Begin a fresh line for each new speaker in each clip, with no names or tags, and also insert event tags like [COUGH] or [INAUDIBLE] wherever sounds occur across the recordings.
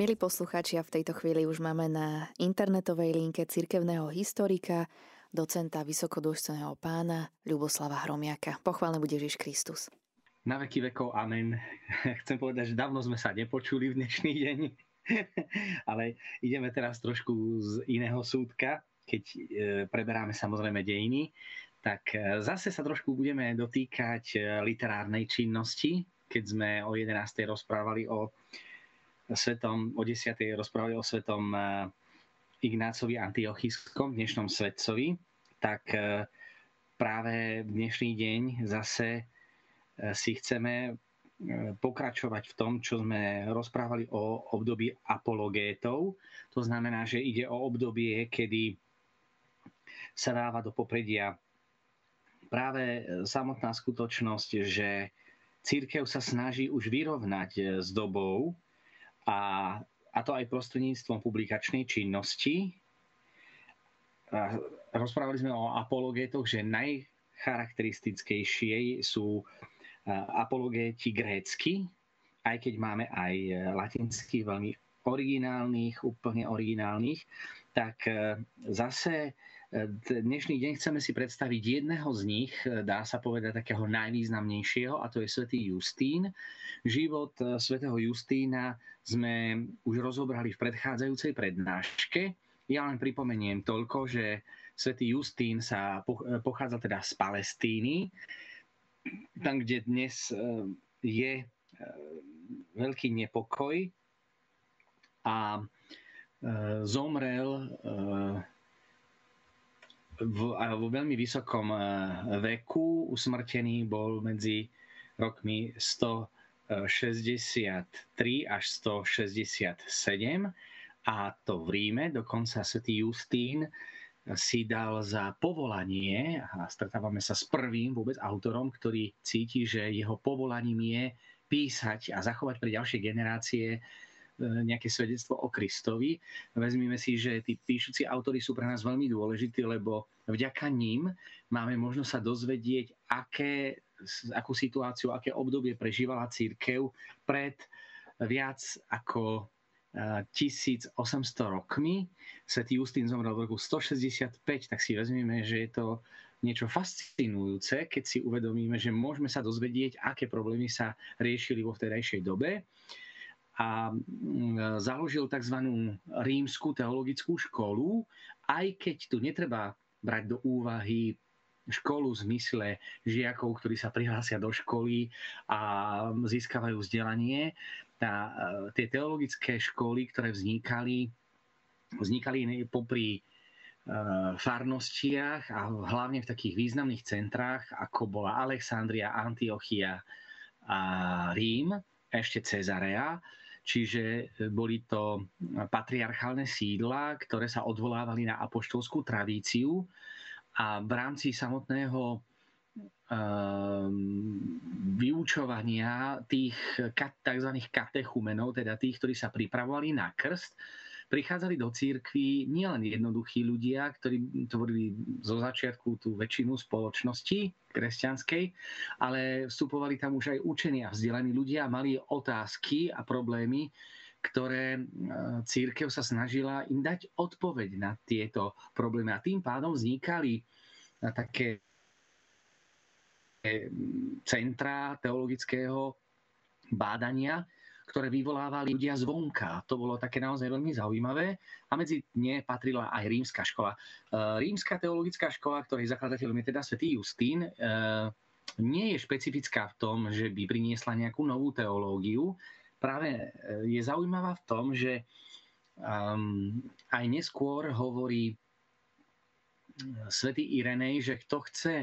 Milí poslucháči, v tejto chvíli už máme na internetovej linke cirkevného historika, docenta vysokodôstojného pána Ľuboslava Hromiaka. Pochválený bude Ježiš Kristus.
Na veky vekov, amen. [LAUGHS] Chcem povedať, že dávno sme sa nepočuli v dnešný deň, [LAUGHS] ale ideme teraz trošku z iného súdka, keď e, preberáme samozrejme dejiny, tak e, zase sa trošku budeme dotýkať e, literárnej činnosti, keď sme o 11. rozprávali o svetom, o 10. rozprávali o svetom eh, Ignácovi Antiochyskom, dnešnom svetcovi, tak eh, práve v dnešný deň zase eh, si chceme pokračovať v tom, čo sme rozprávali o období apologétov. To znamená, že ide o obdobie, kedy sa dáva do popredia práve samotná skutočnosť, že církev sa snaží už vyrovnať s dobou, a, a to aj prostredníctvom publikačnej činnosti. Rozprávali sme o apologétoch, že najcharakteristickejšie sú apologéti grécky, aj keď máme aj latinských veľmi originálnych, úplne originálnych, tak e, zase Dnešný deň chceme si predstaviť jedného z nich, dá sa povedať takého najvýznamnejšieho, a to je svätý Justín. Život eh, svätého Justína sme už rozobrali v predchádzajúcej prednáške. Ja len pripomeniem toľko, že svätý Justín sa eh, pochádza teda z Palestíny, tam, kde dnes je veľký nepokoj a zomrel v, vo veľmi vysokom eh, veku. Usmrtený bol medzi rokmi 163 až 167 a to v Ríme, dokonca svätý Justín si dal za povolanie, a stretávame sa s prvým vôbec autorom, ktorý cíti, že jeho povolaním je písať a zachovať pre ďalšie generácie nejaké svedectvo o Kristovi. Vezmime si, že tí píšuci autory sú pre nás veľmi dôležití, lebo vďaka ním máme možnosť sa dozvedieť, aké, akú situáciu, aké obdobie prežívala církev pred viac ako 1800 e, rokmi. Svetý Justín zomrel v roku 165, tak si vezmeme, že je to niečo fascinujúce, keď si uvedomíme, že môžeme sa dozvedieť, aké problémy sa riešili vo vtedajšej dobe a mm, založil tzv. rímsku teologickú školu, aj keď tu netreba brať do úvahy školu v zmysle žiakov, ktorí sa prihlásia do školy a získavajú vzdelanie. Tá, tie teologické školy, ktoré vznikali, vznikali popri e, farnostiach a hlavne v takých významných centrách, ako bola Alexandria, Antiochia a Rím, ešte Cezarea. Čiže e, boli to patriarchálne sídla, ktoré sa odvolávali na apoštolskú tradíciu a v rámci samotného ehm, vyučovania tých tzv. katechumenov, teda tých, ktorí sa pripravovali na krst, prichádzali do církvy nielen jednoduchí ľudia, ktorí tvorili zo začiatku tú väčšinu spoločnosti kresťanskej, ale vstupovali tam už aj učení a vzdelaní ľudia mali otázky a problémy, ktoré e, církev sa snažila im dať odpoveď na tieto problémy. A tým pádom vznikali e, také e, centra teologického bádania, ktoré vyvolávali ľudia zvonka. To bolo také naozaj veľmi zaujímavé a medzi ne patrila aj rímska škola. E, rímska teologická škola, ktorej zakladateľom je teda svätý Justín, e, nie je špecifická v tom, že by priniesla nejakú novú teológiu. Práve e, je zaujímavá v tom, že um, aj neskôr hovorí svätý Irenej, že kto chce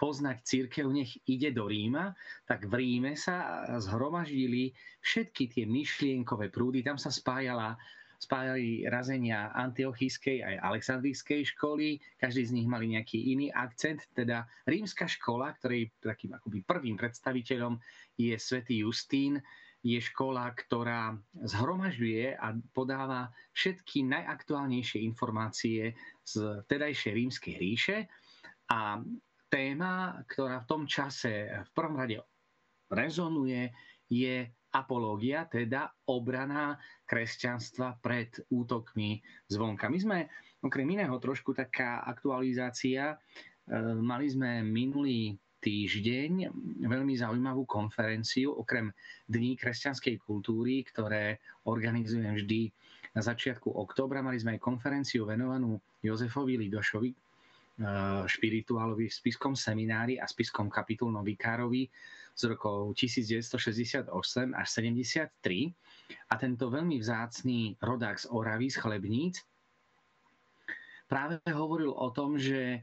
poznať církev, nech ide do Ríma, tak v Ríme sa zhromaždili všetky tie myšlienkové prúdy. Tam sa spájala spájali razenia antiochískej aj aleksandrijskej školy. Každý z nich mali nejaký iný akcent. Teda rímska škola, ktorej takým akoby prvým predstaviteľom je svätý Justín, je škola, ktorá zhromažďuje a podáva všetky najaktuálnejšie informácie z vtedajšej rímskej ríše. A téma, ktorá v tom čase v prvom rade rezonuje, je apológia, teda obrana kresťanstva pred útokmi zvonka. My sme okrem iného trošku taká aktualizácia. E, mali sme minulý týždeň veľmi zaujímavú konferenciu okrem Dní kresťanskej kultúry, ktoré organizujem vždy na začiatku oktobra. Mali sme aj konferenciu venovanú Jozefovi Lidošovi, špirituálovi v spiskom seminári a spiskom kapitulnom vikárovi z rokov 1968 až 73 a tento veľmi vzácný rodák z Oravy, z Chlebníc, práve hovoril o tom, že e,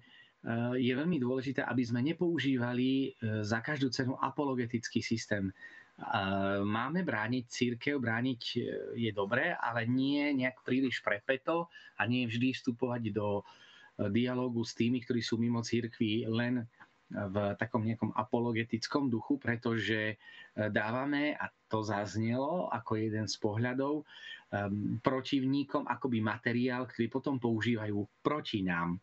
je veľmi dôležité, aby sme nepoužívali e, za každú cenu apologetický systém. E, máme brániť církev, brániť je dobré, ale nie nejak príliš prepeto a nie vždy vstupovať do dialógu s tými, ktorí sú mimo církvy len v takom nejakom apologetickom duchu, pretože e, dávame, a to zaznelo ako jeden z pohľadov, um, protivníkom akoby materiál, ktorý potom používajú proti nám.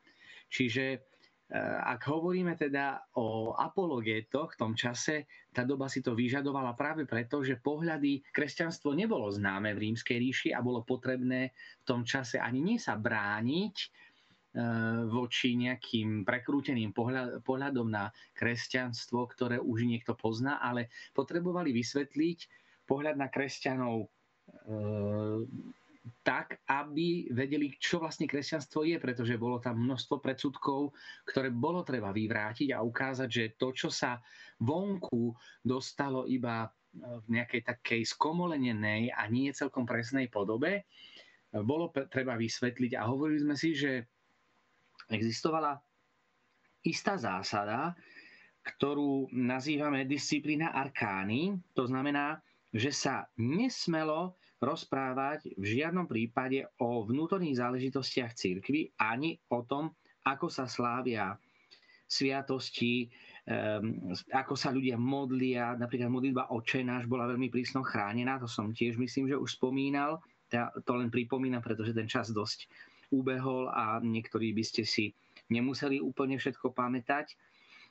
Čiže uh, ak hovoríme teda o apologetoch v tom čase, tá doba si to vyžadovala práve preto, že pohľady kresťanstvo nebolo známe v rímskej ríši a bolo potrebné v tom čase ani nie sa brániť, Eh, voči nejakým prekrúteným pohľadom na kresťanstvo, ktoré už niekto pozná, ale potrebovali vysvetliť pohľad na kresťanov eh, tak, aby vedeli, čo vlastne kresťanstvo je, pretože bolo tam množstvo predsudkov, ktoré bolo treba vyvrátiť a ukázať, že to, čo sa vonku dostalo iba v nejakej takej skomolenenej a nie celkom presnej podobe, bolo treba vysvetliť. A hovorili sme si, že existovala istá zásada, ktorú nazývame disciplína arkány. To znamená, že sa nesmelo rozprávať v žiadnom prípade o vnútorných záležitostiach církvy ani o tom, ako sa slávia sviatosti, um, ako sa ľudia modlia. Napríklad modlitba očenáš bola veľmi prísno chránená, to som tiež myslím, že už spomínal. Ja to len pripomínam, pretože ten čas dosť ubehol a niektorí by ste si nemuseli úplne všetko pamätať.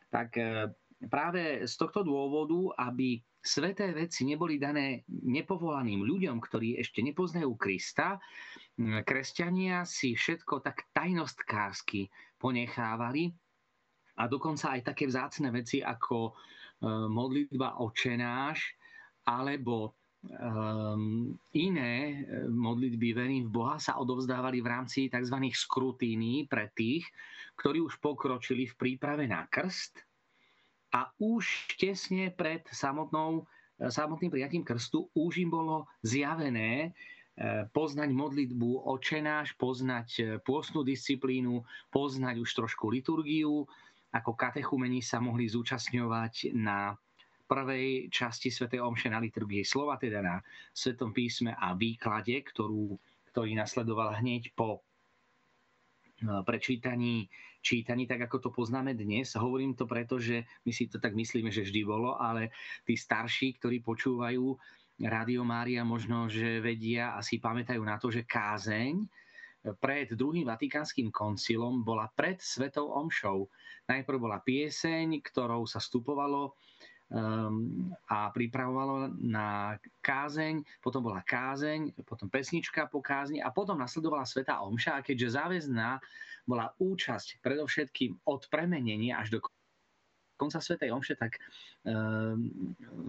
Tak e, práve z tohto dôvodu, aby sveté veci neboli dané nepovolaným ľuďom, ktorí ešte nepoznajú Krista, kresťania si všetko tak tajnostkársky ponechávali a dokonca aj také vzácne veci ako e, modlitba očenáš alebo um, iné e, modlitby verím v Boha sa odovzdávali v rámci tzv. skrutíny pre tých, ktorí už pokročili v príprave na krst a už tesne pred samotnou, e, samotným prijatím krstu už im bolo zjavené e, poznať modlitbu očenáš, poznať pôstnu disciplínu, poznať už trošku liturgiu, ako katechumeni sa mohli zúčastňovať na prvej časti Sv. Omše na liturgii slova, teda na Svetom písme a výklade, ktorú, ktorý nasledoval hneď po e, prečítaní čítaní, tak ako to poznáme dnes. Hovorím to preto, že my si to tak myslíme, že vždy bolo, ale tí starší, ktorí počúvajú Rádio Mária, možno, že vedia a si pamätajú na to, že kázeň pred druhým vatikánskym koncilom bola pred Svetou Omšou. Najprv bola pieseň, ktorou sa stupovalo um, a pripravovalo na kázeň, potom bola kázeň, potom pesnička po kázni a potom nasledovala Sveta Omša a keďže záväzná bola účasť predovšetkým od premenenia až do konca Svetej Omše, tak um,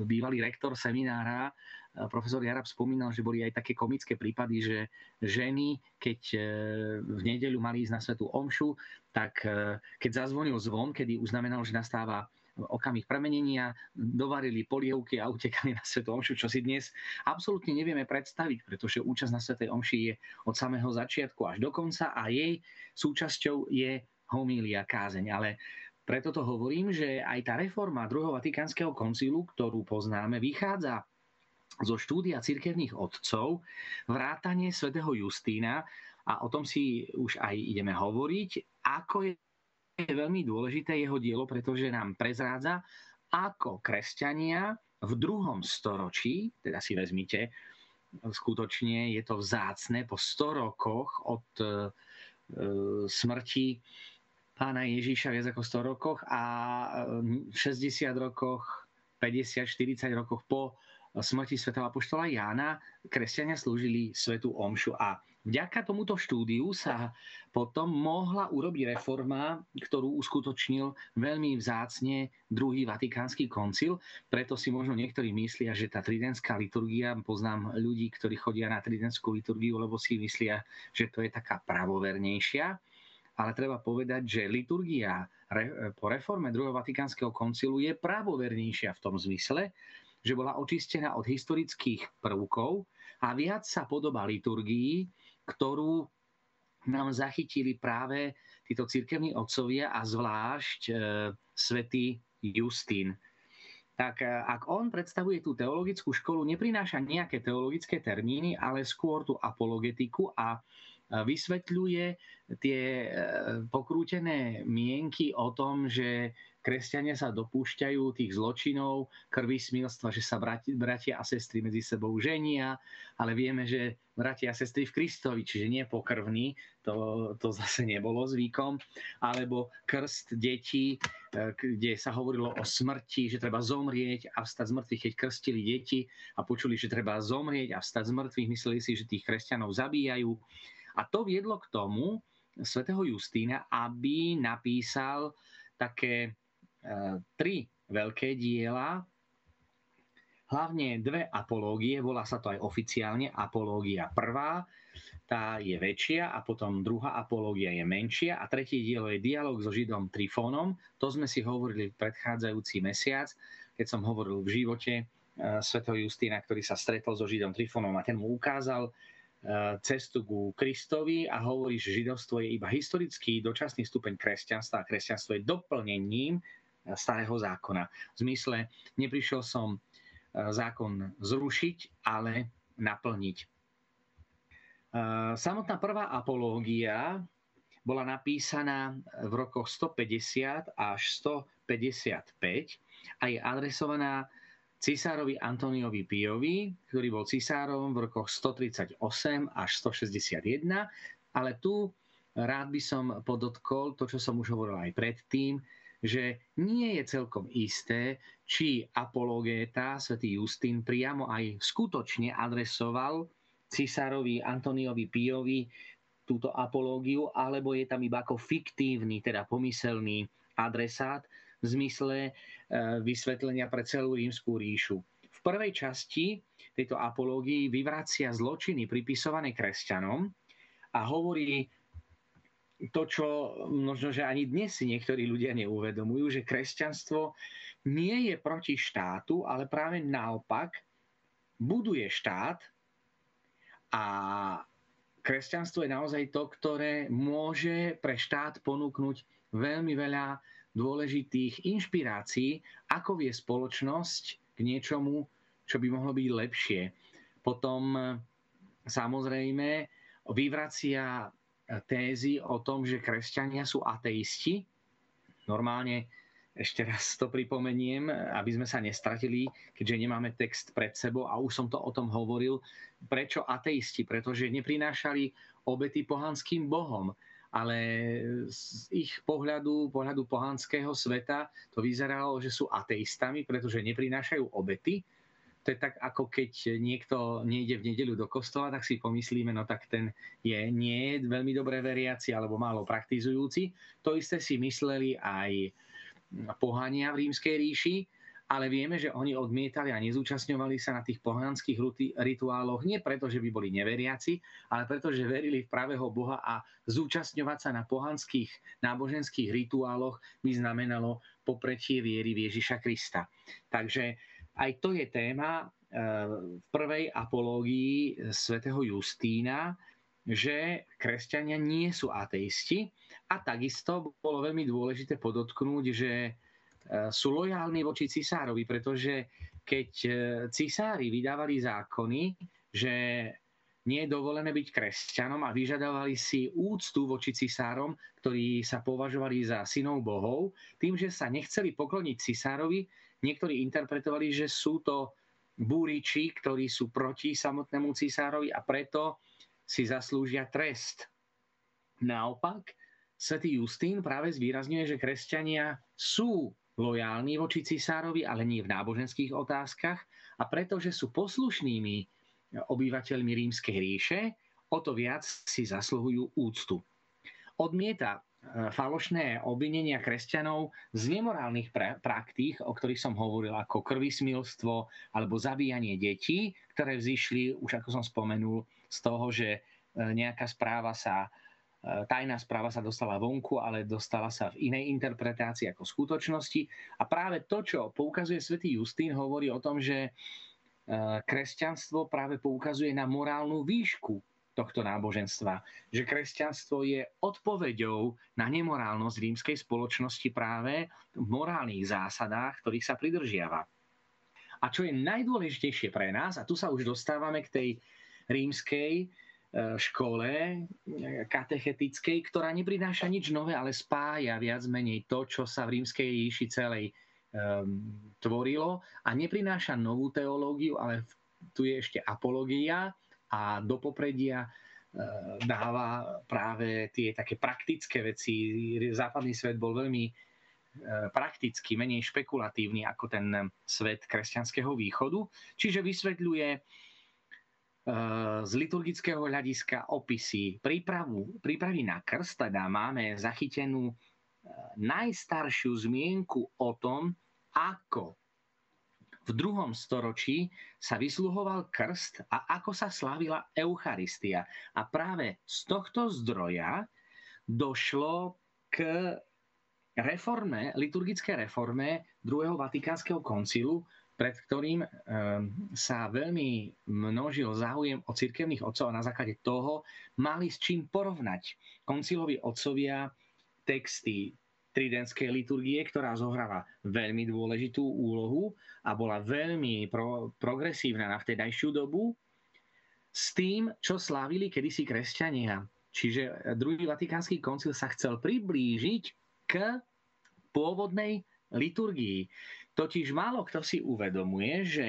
bývalý rektor seminára, uh, profesor Jarab spomínal, že boli aj také komické prípady, že ženy, keď uh, v nedeľu mali ísť na Svetú Omšu, tak uh, keď zazvonil zvon, kedy už znamenalo, že nastáva okamih premenenia, dovarili polievky a utekali na Svetu Omšu, čo si dnes absolútne nevieme predstaviť, pretože účasť na Svetej Omši je od samého začiatku až do konca a jej súčasťou je homília kázeň. Ale preto to hovorím, že aj tá reforma druhého Vatikánskeho koncilu, ktorú poznáme, vychádza zo štúdia cirkevných otcov, vrátanie svätého Justína, a o tom si už aj ideme hovoriť, ako je je veľmi dôležité jeho dielo, pretože nám prezrádza, ako kresťania v druhom storočí, teda si vezmite, skutočne je to vzácne po 100 rokoch od e, smrti pána Ježíša viac ako 100 rokoch a 60 e, rokoch, 50-40 rokoch po smrti svätého Apoštola Jána kresťania slúžili svetú omšu a vďaka tomuto štúdiu sa potom mohla urobiť reforma, ktorú uskutočnil veľmi vzácne druhý vatikánsky koncil. Preto si možno niektorí myslia, že tá tridentská liturgia, poznám ľudí, ktorí chodia na tridentskú liturgiu, lebo si myslia, že to je taká pravovernejšia ale treba povedať, že liturgia po reforme druhého Vatikánskeho koncilu je pravovernejšia v tom zmysle, že bola očistená od historických prvkov a viac sa podobá liturgii, ktorú nám zachytili práve títo cirkevní otcovia a zvlášť e, svätý Justín. Tak e, ak on predstavuje tú teologickú školu, neprináša nejaké teologické termíny, ale skôr tú apologetiku a vysvetľuje tie e, pokrútené mienky o tom, že kresťania sa dopúšťajú tých zločinov, krvi smilstva, že sa bratia a sestry medzi sebou ženia, ale vieme, že bratia a sestry v Kristovi, čiže nie pokrvní, to, to zase nebolo zvykom, alebo krst detí, e, kde sa hovorilo o smrti, že treba zomrieť a vstať z mŕtvych, keď krstili deti a počuli, že treba zomrieť a vstať z mŕtvych, mysleli si, že tých kresťanov zabíjajú. A to viedlo k tomu svätého Justína, aby napísal také tri veľké diela, hlavne dve apológie, volá sa to aj oficiálne apológia prvá, tá je väčšia a potom druhá apológia je menšia a tretie dielo je dialog so Židom Trifónom. To sme si hovorili v predchádzajúci mesiac, keď som hovoril v živote e, svätého Justína, ktorý sa stretol so Židom Trifónom a ten mu ukázal Eh, cestu ku Kristovi a hovorí, že židovstvo je iba historický dočasný stupeň kresťanstva a kresťanstvo je doplnením eh, starého zákona. V zmysle, neprišiel som eh, zákon zrušiť, ale naplniť. Samotná prvá apológia bola napísaná v rokoch 150 až 155 a je adresovaná cisárovi Antoniovi Piovi, ktorý bol cisárom v rokoch 138 až 161, ale tu rád by som podotkol to, čo som už hovoril aj predtým, že nie je celkom isté, či apologéta svätý Justín priamo aj skutočne adresoval cisárovi Antoniovi Piovi túto apológiu, alebo je tam iba ako fiktívny, teda pomyselný adresát, v zmysle e, vysvetlenia pre celú rímskú ríšu. V prvej časti tejto apológii vyvracia zločiny pripisované kresťanom a hovorí to, čo možno, že ani dnes si niektorí ľudia neuvedomujú, že kresťanstvo nie je proti štátu, ale práve naopak buduje štát a kresťanstvo je naozaj to, ktoré môže pre štát ponúknuť veľmi veľa dôležitých inšpirácií, ako vie spoločnosť k niečomu, čo by mohlo byť lepšie. Potom samozrejme vyvracia tézy o tom, že kresťania sú ateisti. Normálne ešte raz to pripomeniem, aby sme sa nestratili, keďže nemáme text pred sebou a už som to o tom hovoril. Prečo ateisti? Pretože neprinášali obety pohanským bohom ale z ich pohľadu, pohľadu pohanského sveta to vyzeralo, že sú ateistami, pretože neprinášajú obety. To je tak, ako keď niekto nejde v nedeľu do kostola, tak si pomyslíme, no tak ten je nie veľmi dobre veriaci alebo málo praktizujúci. To isté si mysleli aj pohania v rímskej ríši, ale vieme, že oni odmietali a nezúčastňovali sa na tých pohanských rituáloch nie preto, že by boli neveriaci, ale preto, že verili v pravého Boha a zúčastňovať sa na pohanských náboženských rituáloch by znamenalo popretie viery v Ježiša Krista. Takže aj to je téma e, v prvej apológii svätého Justína, že kresťania nie sú ateisti a takisto bolo veľmi dôležité podotknúť, že E, sú lojálni voči cisárovi, pretože keď cisári vydávali zákony, že nie je dovolené byť kresťanom a vyžadovali si úctu voči cisárom, ktorí sa považovali za synov bohov, tým, že sa nechceli pokloniť cisárovi, niektorí interpretovali, že sú to búriči, ktorí sú proti samotnému cisárovi a preto si zaslúžia trest. Naopak, svätý Justín práve zvýrazňuje, že kresťania sú lojálni voči cisárovi, ale nie v náboženských otázkach a pretože sú poslušnými obyvateľmi rímskej ríše, o to viac si zasluhujú úctu. Odmieta falošné obvinenia kresťanov z nemorálnych praktík, o ktorých som hovoril, ako krvismilstvo alebo zabíjanie detí, ktoré vzýšli, už ako som spomenul, z toho, že e, nejaká správa sa e, tajná správa sa dostala vonku, ale dostala sa v inej interpretácii ako skutočnosti. A práve to, čo poukazuje svätý Justín, hovorí o tom, že kresťanstvo práve poukazuje na morálnu výšku tohto náboženstva. Že kresťanstvo je odpoveďou na nemorálnosť rímskej spoločnosti práve v morálnych zásadách, ktorých sa pridržiava. A čo je najdôležitejšie pre nás, a tu sa už dostávame k tej rímskej e, škole e, katechetickej, ktorá neprináša nič nové, ale spája viac menej to, čo sa v rímskej ríši celej um, tvorilo a neprináša novú teológiu, ale tu je ešte apológia, a do popredia e, dáva práve tie také praktické veci. Západný svet bol veľmi e, praktický, menej špekulatívny ako ten svet kresťanského východu. Čiže vysvetľuje e, z liturgického hľadiska opisy prípravu, prípravy na krst, teda máme zachytenú najstaršiu zmienku o tom, ako v druhom storočí sa vysluhoval krst a ako sa slavila Eucharistia. A práve z tohto zdroja došlo k reforme, liturgické reforme druhého Vatikánskeho koncilu, pred ktorým ehm, sa veľmi množil záujem o cirkevných otcov a na základe toho mali s čím porovnať koncilovi otcovia texty tridentskej liturgie, ktorá zohráva veľmi dôležitú úlohu a bola veľmi pro, progresívna na vtedajšiu dobu s tým, čo slávili kedysi kresťania. Čiže druhý vatikánsky koncil sa chcel priblížiť k pôvodnej liturgii. Totiž málo kto si uvedomuje, že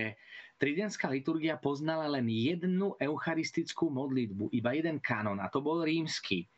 tridentská liturgia poznala len jednu eucharistickú modlitbu, iba jeden kanon, a to bol rímsky.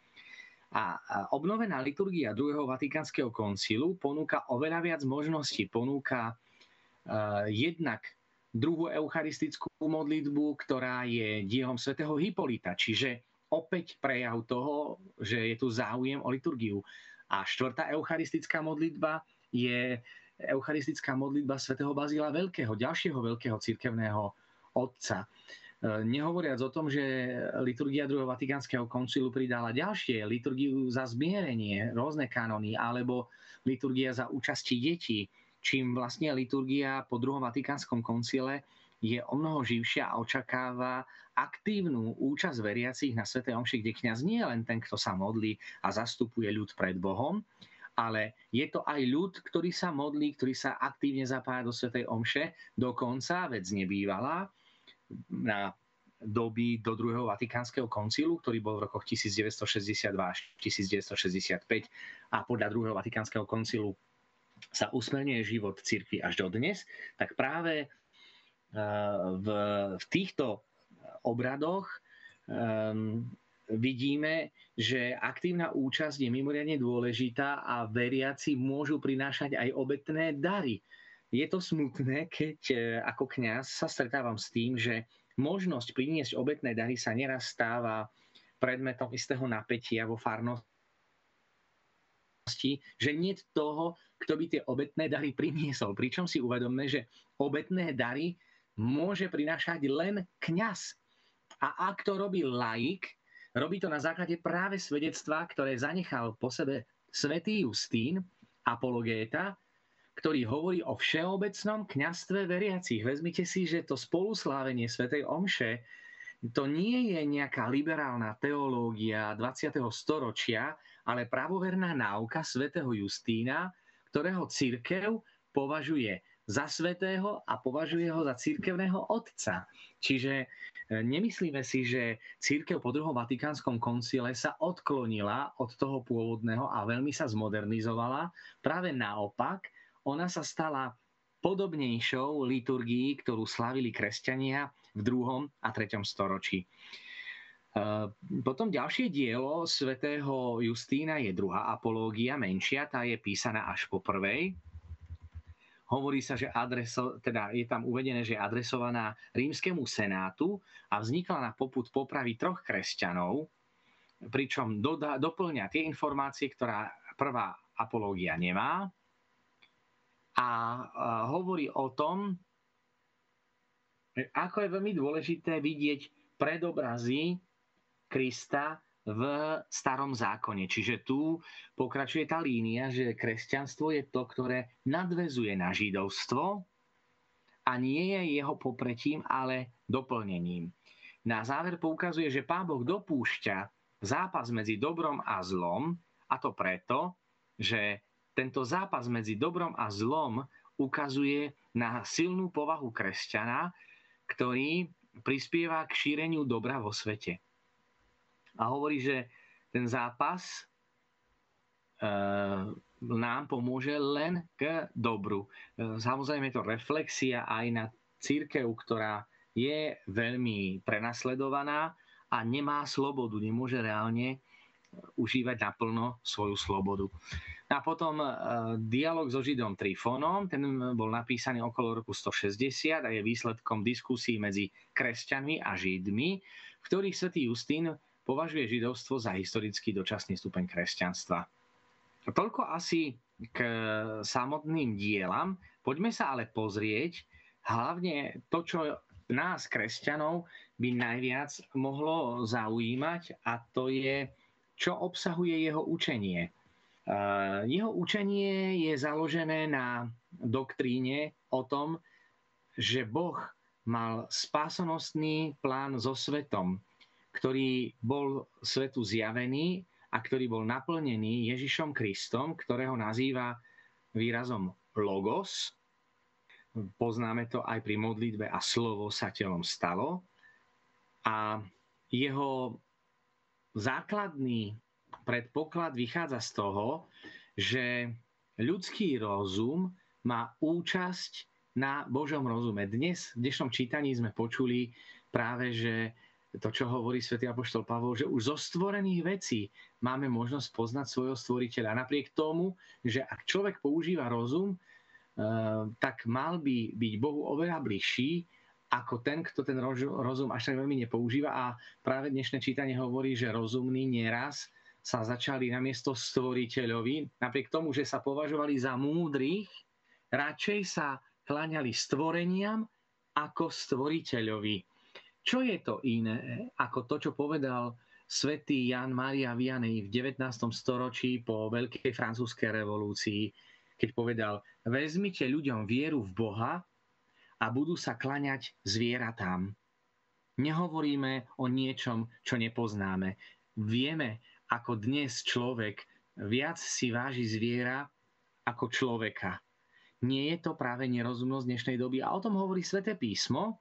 A obnovená liturgia druhého Vatikánskeho koncilu ponúka oveľa viac možností. Ponúka uh, jednak druhú eucharistickú modlitbu, ktorá je dielom svätého Hipolita, čiže opäť prejav toho, že je tu záujem o liturgiu. A štvrtá eucharistická modlitba je eucharistická modlitba svätého Bazila Veľkého, ďalšieho veľkého cirkevného otca. E, nehovoriac o tom, že liturgia druhého Vatikánskeho koncilu pridala ďalšie, liturgiu za zmierenie, rôzne kanóny, alebo liturgia za účasti detí, čím vlastne liturgia po druhom Vatikánskom koncile je o mnoho živšia a očakáva aktívnu účasť veriacich na Sv. Omši, kde kňaz nie je len ten, kto sa modlí a zastupuje ľud pred Bohom, ale je to aj ľud, ktorý sa modlí, ktorý sa aktívne zapája do Sv. Omše, dokonca, vec nebývalá, na doby do druhého Vatikánskeho koncilu, ktorý bol v rokoch 1962 až 1965 a podľa druhého Vatikánskeho koncilu sa usmerňuje život cirkvi až do dnes, tak práve e, v, týchto obradoch um, vidíme, že aktívna účasť je mimoriadne dôležitá a veriaci môžu prinášať aj obetné dary je to smutné, keď e, ako kňaz sa stretávam s tým, že možnosť priniesť obetné dary sa neraz stáva predmetom istého napätia vo farnosti, že nie toho, kto by tie obetné dary priniesol. Pričom si uvedomme, že obetné dary môže prinášať len kňaz. A ak to robí laik, robí to na základe práve svedectva, ktoré zanechal po sebe svätý Justín, apologéta, ktorý hovorí o všeobecnom kňastve veriacich. Vezmite si, že to spoluslávenie svätej Omše to nie je nejaká liberálna teológia 20. storočia, ale pravoverná náuka svätého Justína, ktorého církev považuje za svetého a považuje ho za církevného otca. Čiže e, nemyslíme si, že církev po druhom Vatikánskom koncile sa odklonila od toho pôvodného a veľmi sa zmodernizovala. Práve naopak, ona sa stala podobnejšou liturgií, ktorú slavili kresťania v druhom a treťom storočí. E, potom ďalšie dielo svätého Justína je druhá apológia, menšia, tá je písaná až po prvej. hovorí sa, že adreso, teda je tam uvedené, že je adresovaná rímskému senátu a vznikla na poput popravy troch kresťanov, pričom dodá, doplňa tie informácie, ktorá prvá apológia nemá a hovorí o tom, ako je veľmi dôležité vidieť predobrazy Krista v starom zákone. Čiže tu pokračuje tá línia, že kresťanstvo je to, ktoré nadvezuje na židovstvo a nie je jeho popretím, ale doplnením. Na záver poukazuje, že Pán Boh dopúšťa zápas medzi dobrom a zlom, a to preto, že tento zápas medzi dobrom a zlom ukazuje na silnú povahu kresťana, ktorý prispieva k šíreniu dobra vo svete a hovorí, že ten zápas e, nám pomôže len k dobru. E, samozrejme je to reflexia aj na církev, ktorá je veľmi prenasledovaná a nemá slobodu, nemôže reálne užívať naplno svoju slobodu. A potom e, dialog so Židom Trifónom, ten bol napísaný okolo roku 160 a je výsledkom diskusí medzi kresťanmi a Židmi, v ktorých svätý Justín považuje židovstvo za historicky dočasný stupeň kresťanstva. Toľko asi k samotným dielam. Poďme sa ale pozrieť hlavne to, čo nás, kresťanov, by najviac mohlo zaujímať a to je, čo obsahuje jeho učenie. Jeho učenie je založené na doktríne o tom, že Boh mal spásonosný plán so svetom, ktorý bol svetu zjavený a ktorý bol naplnený Ježišom Kristom, ktorého nazýva výrazom logos. Poznáme to aj pri modlitbe a slovo sa telom stalo. A jeho základný predpoklad vychádza z toho, že ľudský rozum má účasť na Božom rozume. Dnes v dnešnom čítaní sme počuli práve, že to, čo hovorí svätý Apoštol Pavol, že už zo stvorených vecí máme možnosť poznať svojho stvoriteľa. Napriek tomu, že ak človek používa rozum, eh, tak mal by byť Bohu oveľa bližší ako ten, kto ten rozum až tak veľmi nepoužíva. A práve dnešné čítanie hovorí, že rozumní nieraz sa začali na miesto stvoriteľovi, napriek tomu, že sa považovali za múdrych, radšej sa kláňali stvoreniam ako stvoriteľovi. Čo je to iné ako to, čo povedal svätý Jan Maria Vianney v 19. storočí po Veľkej francúzskej revolúcii, keď povedal, vezmite ľuďom vieru v Boha a budú sa klaňať zvieratám. Nehovoríme o niečom, čo nepoznáme. Vieme, ako dnes človek viac si váži zviera ako človeka. Nie je to práve nerozumnosť dnešnej doby. A o tom hovorí Sveté písmo,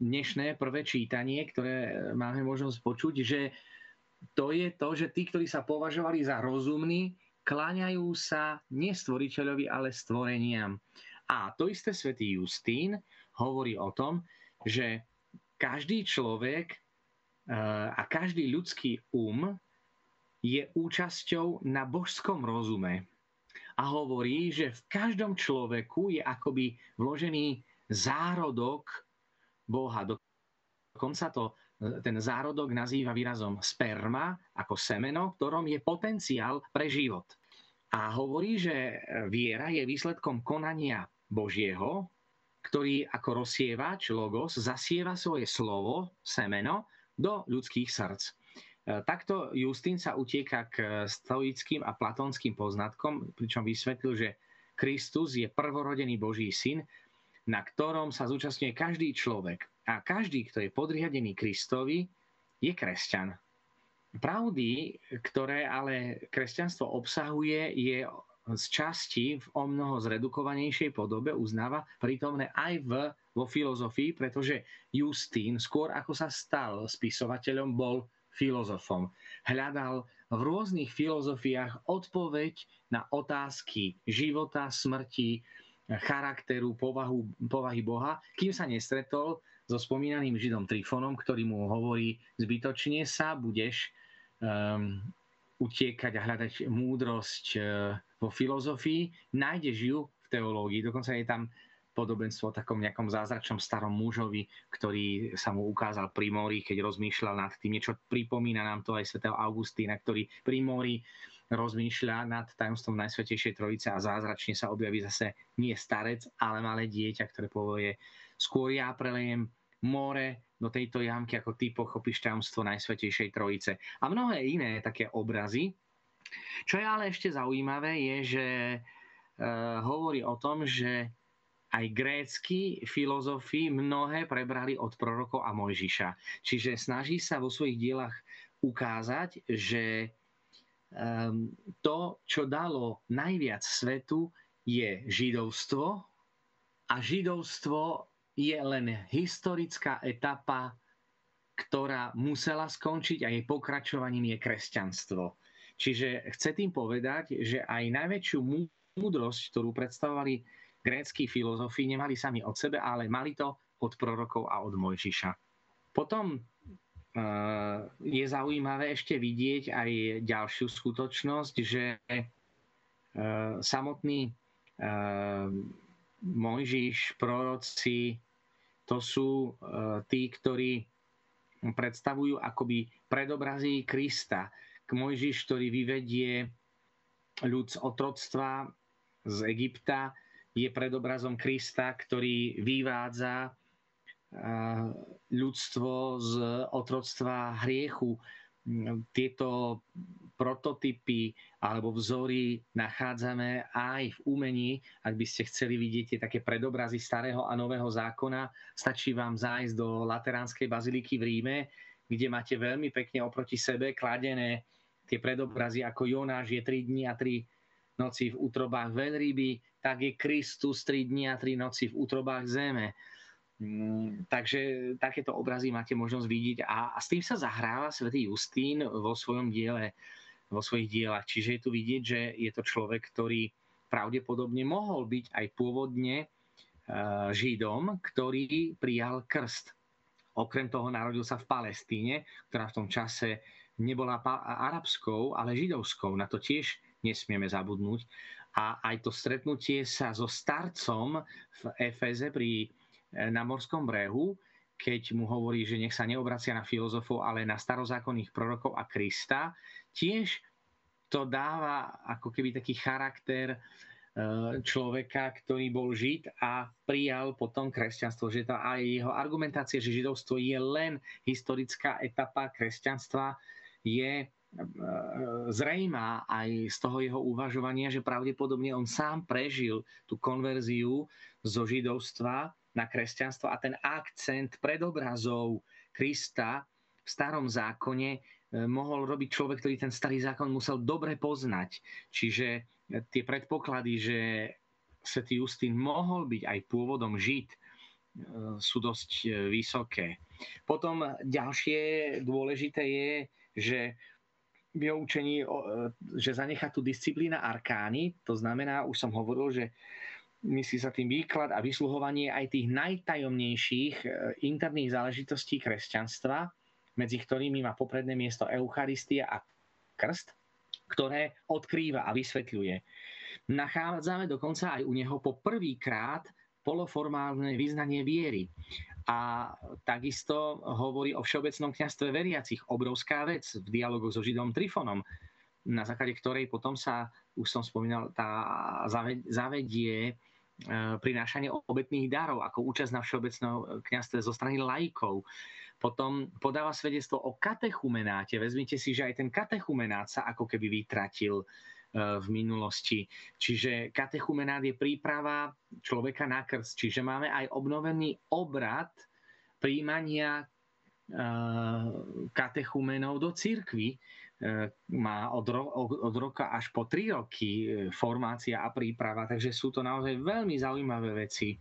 dnešné prvé čítanie, ktoré máme možnosť počuť, že to je to, že tí, ktorí sa považovali za rozumní, kláňajú sa nie stvoriteľovi, ale stvoreniam. A to isté svätý Justín hovorí o tom, že každý človek e, a každý ľudský um je účasťou na božskom rozume. A hovorí, že v každom človeku je akoby vložený zárodok Boha. Dokonca to, e, ten zárodok nazýva výrazom sperma ako semeno, v ktorom je potenciál pre život. A hovorí, že viera je výsledkom konania Božieho, ktorý ako rozsievač, logos, zasieva svoje slovo, semeno, do ľudských srdc. E, takto Justín sa utieka k stoickým a platonským poznatkom, pričom vysvetlil, že Kristus je prvorodený Boží syn, na ktorom sa zúčastňuje každý človek. A každý, kto je podriadený Kristovi, je kresťan. Pravdy, ktoré ale kresťanstvo obsahuje, je z časti v o mnoho zredukovanejšej podobe uznáva prítomné aj v, vo filozofii, pretože Justín skôr ako sa stal spisovateľom, bol filozofom. Hľadal v rôznych filozofiách odpoveď na otázky života, smrti, charakteru, povahu, povahy Boha, kým sa nestretol so spomínaným Židom Trifonom, ktorý mu hovorí, zbytočne sa budeš um, utiekať a hľadať múdrosť uh, vo filozofii, nájdeš ju v teológii, dokonca je tam podobenstvo o takom nejakom zázračnom starom mužovi, ktorý sa mu ukázal pri mori, keď rozmýšľal nad tým. Niečo pripomína nám to aj svätého Augustína, ktorý pri mori rozmýšľa nad tajomstvom Najsvetejšej Trojice a zázračne sa objaví zase nie starec, ale malé dieťa, ktoré povie, skôr ja prelejem more do tejto jamky, ako ty pochopíš tajomstvo Najsvetejšej Trojice. A mnohé iné také obrazy. Čo je ale ešte zaujímavé, je, že e, hovorí o tom, že aj grécky filozofi mnohé prebrali od prorokov a Mojžiša. Čiže snaží sa vo svojich dielach ukázať, že um, to, čo dalo najviac svetu, je židovstvo a židovstvo je len historická etapa, ktorá musela skončiť a jej pokračovaním je kresťanstvo. Čiže chce tým povedať, že aj najväčšiu múdrosť, ktorú predstavovali gréckí filozofi nemali sami od sebe, ale mali to od prorokov a od Mojžiša. Potom eh, je zaujímavé ešte vidieť aj ďalšiu skutočnosť, že eh, samotný eh, Mojžiš, proroci, to sú tí, ktorí predstavujú akoby predobrazí Krista. Mojžiš, ktorý vyvedie ľud z otroctva z Egypta, je predobrazom Krista, ktorý vyvádza ľudstvo z otroctva hriechu. Tieto prototypy alebo vzory nachádzame aj v umení. Ak by ste chceli vidieť tie také predobrazy starého a nového zákona, stačí vám zájsť do Lateránskej baziliky v Ríme, kde máte veľmi pekne oproti sebe kladené tie predobrazy, ako Jonáš je 3 dní a 3 noci v útrobách veľryby, tak je Kristus 3 dní a 3 noci v útrobách zeme. Mm, takže takéto obrazy máte možnosť vidieť a, a s tým sa zahráva svätý Justín vo svojom diele, vo svojich dielach. Čiže je tu vidieť, že je to človek, ktorý pravdepodobne mohol byť aj pôvodne uh, Židom, ktorý prijal krst. Okrem toho narodil sa v Palestíne, ktorá v tom čase nebola arabskou, ale židovskou. Na to tiež nesmieme zabudnúť a aj to stretnutie sa so starcom v Efeze pri, e, na morskom brehu, keď mu hovorí, že nech sa neobracia na filozofov, ale na starozákonných prorokov a Krista, tiež to dáva ako keby taký charakter e, človeka, ktorý bol žid a prijal potom kresťanstvo. Že to aj jeho argumentácia, že židovstvo je len historická etapa kresťanstva, je zrejmá aj z toho jeho uvažovania, že pravdepodobne on sám prežil tú konverziu zo židovstva na kresťanstvo a ten akcent predobrazov Krista v starom zákone e, mohol robiť človek, ktorý ten starý zákon musel dobre poznať. Čiže e, tie predpoklady, že svätý Justín mohol byť aj pôvodom žid, e, sú dosť vysoké. Potom ďalšie dôležité je, že učení, e, že zanecha tu disciplína arkány, to znamená, už som hovoril, že myslí sa tým výklad a vysluhovanie aj tých najtajomnejších e, interných záležitostí kresťanstva, medzi ktorými má popredné miesto Eucharistia a krst, ktoré odkrýva a vysvetľuje. Nachádzame dokonca aj u neho po prvýkrát poloformálne vyznanie viery a takisto hovorí o všeobecnom kniastve veriacich. Obrovská vec v dialogu so Židom Trifonom, na základe ktorej potom sa, už som spomínal, tá zavedie e, prinášanie obetných darov ako účasť na všeobecnom kniastve zo strany lajkov. Potom podáva svedectvo o katechumenáte. Vezmite si, že aj ten katechumenát sa ako keby vytratil v minulosti. Čiže katechumenát je príprava človeka na krst. Čiže máme aj obnovený obrad príjmania e, katechumenov do církvy. E, má od, ro- od roka až po tri roky formácia a príprava, takže sú to naozaj veľmi zaujímavé veci.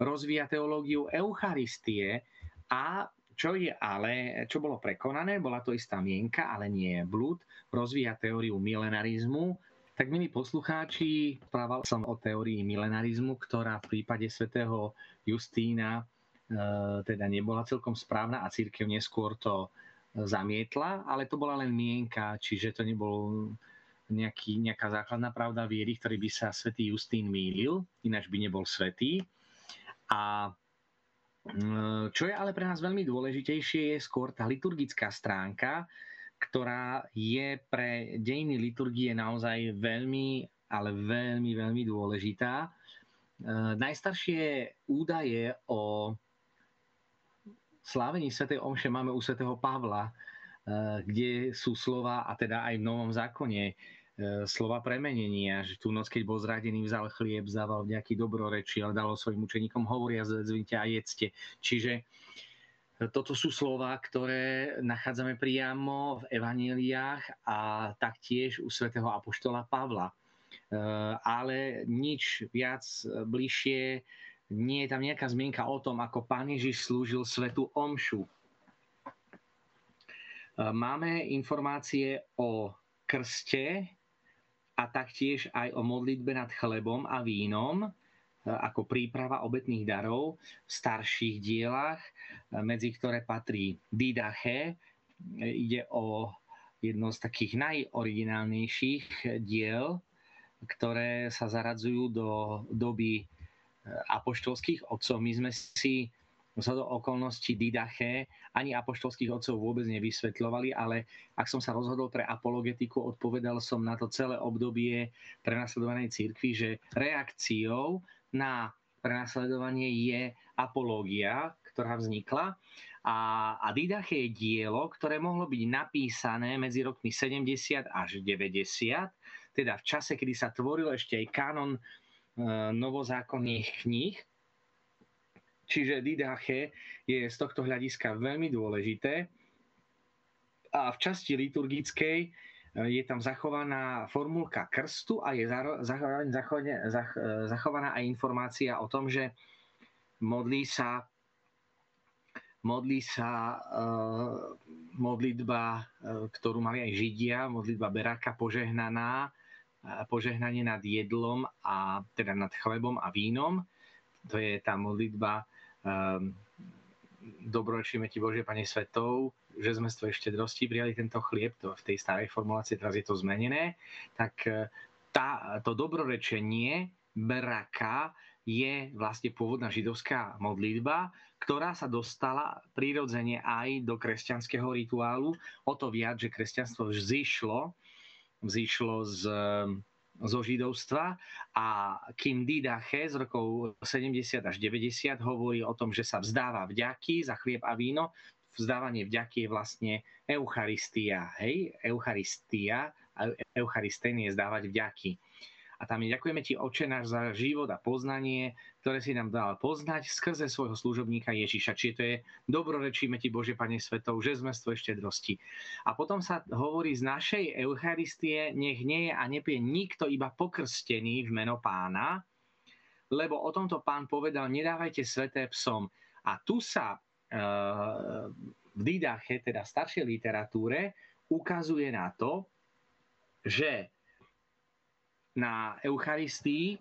Rozvíja teológiu Eucharistie a čo je ale, čo bolo prekonané, bola to istá mienka, ale nie je blúd, rozvíja teóriu milenarizmu. Tak milí poslucháči, správal som o teórii milenarizmu, ktorá v prípade svätého Justína e, teda nebola celkom správna a církev neskôr to zamietla, ale to bola len mienka, čiže to nebol nejaký, nejaká základná pravda viery, ktorý by sa svätý Justín mýlil, ináč by nebol svetý. A mm, čo je ale pre nás veľmi dôležitejšie, je skôr tá liturgická stránka, ktorá je pre dejiny liturgie naozaj veľmi, ale veľmi, veľmi dôležitá. E, najstaršie údaje o slávení svätej Omše máme u svätého Pavla, Eh, kde sú slova, a teda aj v Novom zákone, eh, slova premenenia, že tú noc, keď bol zradený, vzal chlieb, zával nejaký dobroreči, ale dalo svojim učeníkom hovoria, zvedzvite a jedzte. Čiže eh, toto sú slova, ktoré nachádzame priamo v evaníliách a taktiež u svätého Apoštola Pavla. Ale nič viac bližšie nie je tam nejaká zmienka o tom, ako pán Ježiš slúžil svetu omšu Máme informácie o krste a taktiež aj o modlitbe nad chlebom a vínom e, ako príprava obetných darov v starších dielach, e, medzi ktoré patrí Didache. E, ide o jedno z takých najoriginálnejších diel, ktoré sa zaradzujú do doby apoštolských otcov. My sme si do okolností Didache ani apoštolských otcov vôbec nevysvetľovali, ale ak som sa rozhodol pre apologetiku, odpovedal som na to celé obdobie prenasledovanej církvy, že reakciou na prenasledovanie je apológia, ktorá vznikla. A, a Didache je dielo, ktoré mohlo byť napísané medzi rokmi 70 až 90, teda v čase, kedy sa tvoril ešte aj kanon e, novozákonných kníh, Čiže Didache je z tohto hľadiska veľmi dôležité. A v časti liturgickej je tam zachovaná formulka krstu a je zároveň zachovaná aj informácia o tom, že modlí sa modlí sa uh, modlitba, ktorú mali aj Židia, modlitba Beraka požehnaná, uh, požehnanie nad jedlom a teda nad chlebom a vínom. To je tá modlitba Um, dobrorečíme ti Bože, Pane Svetov, že sme z tvojej štedrosti prijali tento chlieb, to v tej starej formulácii, teraz je to zmenené, tak e, tá, to dobrorečenie braka je vlastne pôvodná židovská modlitba, ktorá sa dostala prirodzene aj do kresťanského rituálu. O to viac, že kresťanstvo vzýšlo, vzýšlo z zo židovstva a Kim Didache z rokov 70 až 90 hovorí o tom, že sa vzdáva vďaky za chlieb a víno. Vzdávanie vďaky je vlastne Eucharistia. Hej? Eucharistia, Eucharisten je zdávať vďaky. A tam je ďakujeme ti, Oče náš, za život a poznanie, ktoré si nám dal poznať skrze svojho služobníka Ježiša. Čiže to je dobrorečíme ti, Bože, Pane Svetov, že sme z tvojej štedrosti. A potom sa hovorí z našej Eucharistie, nech nie je a nepie nikto iba pokrstený v meno pána, lebo o tomto pán povedal, nedávajte sveté psom. A tu sa e, v Didache, teda staršej literatúre, ukazuje na to, že na Eucharistii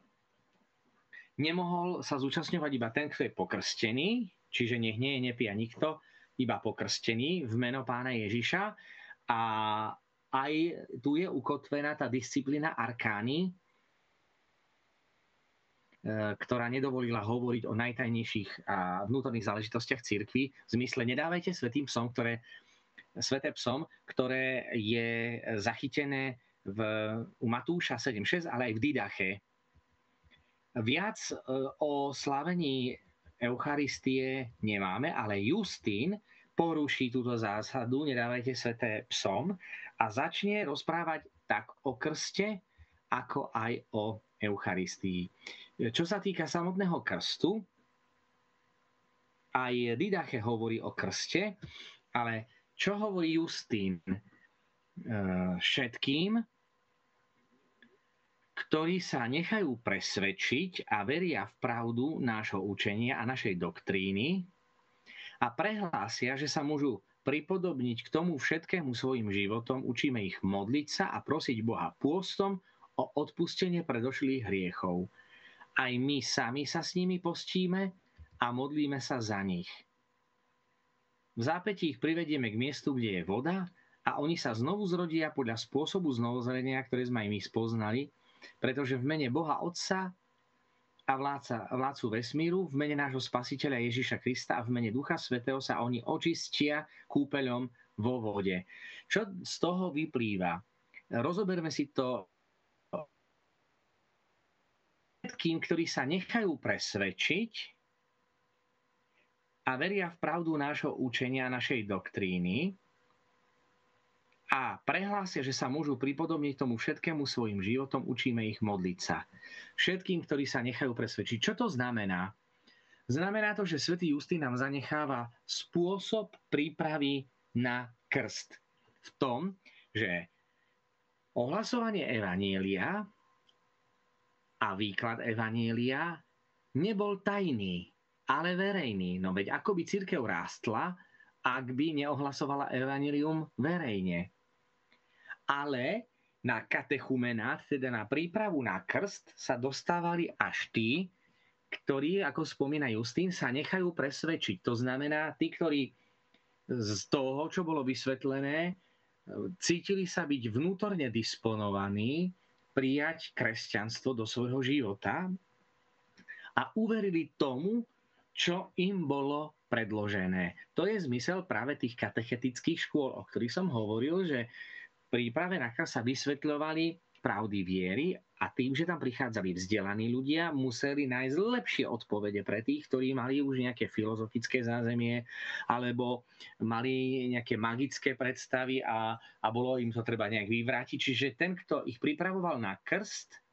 nemohol sa zúčastňovať iba ten, kto je pokrstený, čiže nech nie je nepia nikto, iba pokrstený v meno pána Ježiša. A aj tu je ukotvená tá disciplína arkány, ktorá nedovolila hovoriť o najtajnejších a vnútorných záležitostiach cirkvi. V zmysle nedávajte svetým psom, ktoré, sveté psom, ktoré je zachytené v, u Matúša 7.6, ale aj v Didache. Viac e, o slávení Eucharistie nemáme, ale Justín poruší túto zásadu, nedávajte sveté psom a začne rozprávať tak o krste, ako aj o Eucharistii. Čo sa týka samotného krstu, aj Didache hovorí o krste, ale čo hovorí Justín? E, všetkým, ktorí sa nechajú presvedčiť a veria v pravdu nášho učenia a našej doktríny a prehlásia, že sa môžu pripodobniť k tomu všetkému svojim životom, učíme ich modliť sa a prosiť Boha pôstom o odpustenie predošlých hriechov. Aj my sami sa s nimi postíme a modlíme sa za nich. V zápätí ich privedieme k miestu, kde je voda a oni sa znovu zrodia podľa spôsobu znovuzrodenia, ktoré sme aj my spoznali, pretože v mene Boha Otca a vládca, vládcu vesmíru, v mene nášho spasiteľa Ježiša Krista a v mene Ducha Svetého sa oni očistia kúpeľom vo vode. Čo z toho vyplýva? Rozoberme si to všetkým, ktorí sa nechajú presvedčiť a veria v pravdu nášho učenia, našej doktríny, a prehlásia, že sa môžu pripodobniť tomu všetkému svojim životom, učíme ich modliť sa. Všetkým, ktorí sa nechajú presvedčiť. Čo to znamená? Znamená to, že svätý Justín nám zanecháva spôsob prípravy na krst. V tom, že ohlasovanie Evanielia a výklad Evanielia nebol tajný, ale verejný. No veď ako by církev rástla, ak by neohlasovala Evangelium verejne ale na katechumenát, teda na prípravu na krst, sa dostávali až tí, ktorí, ako spomína Justín, sa nechajú presvedčiť. To znamená, tí, ktorí z toho, čo bolo vysvetlené, cítili sa byť vnútorne disponovaní prijať kresťanstvo do svojho života a uverili tomu, čo im bolo predložené. To je zmysel práve tých katechetických škôl, o ktorých som hovoril, že príprave na sa vysvetľovali pravdy viery a tým, že tam prichádzali vzdelaní ľudia, museli nájsť lepšie odpovede pre tých, ktorí mali už nejaké filozofické zázemie alebo mali nejaké magické predstavy a, a bolo im to treba nejak vyvrátiť. Čiže ten, kto ich pripravoval na krst,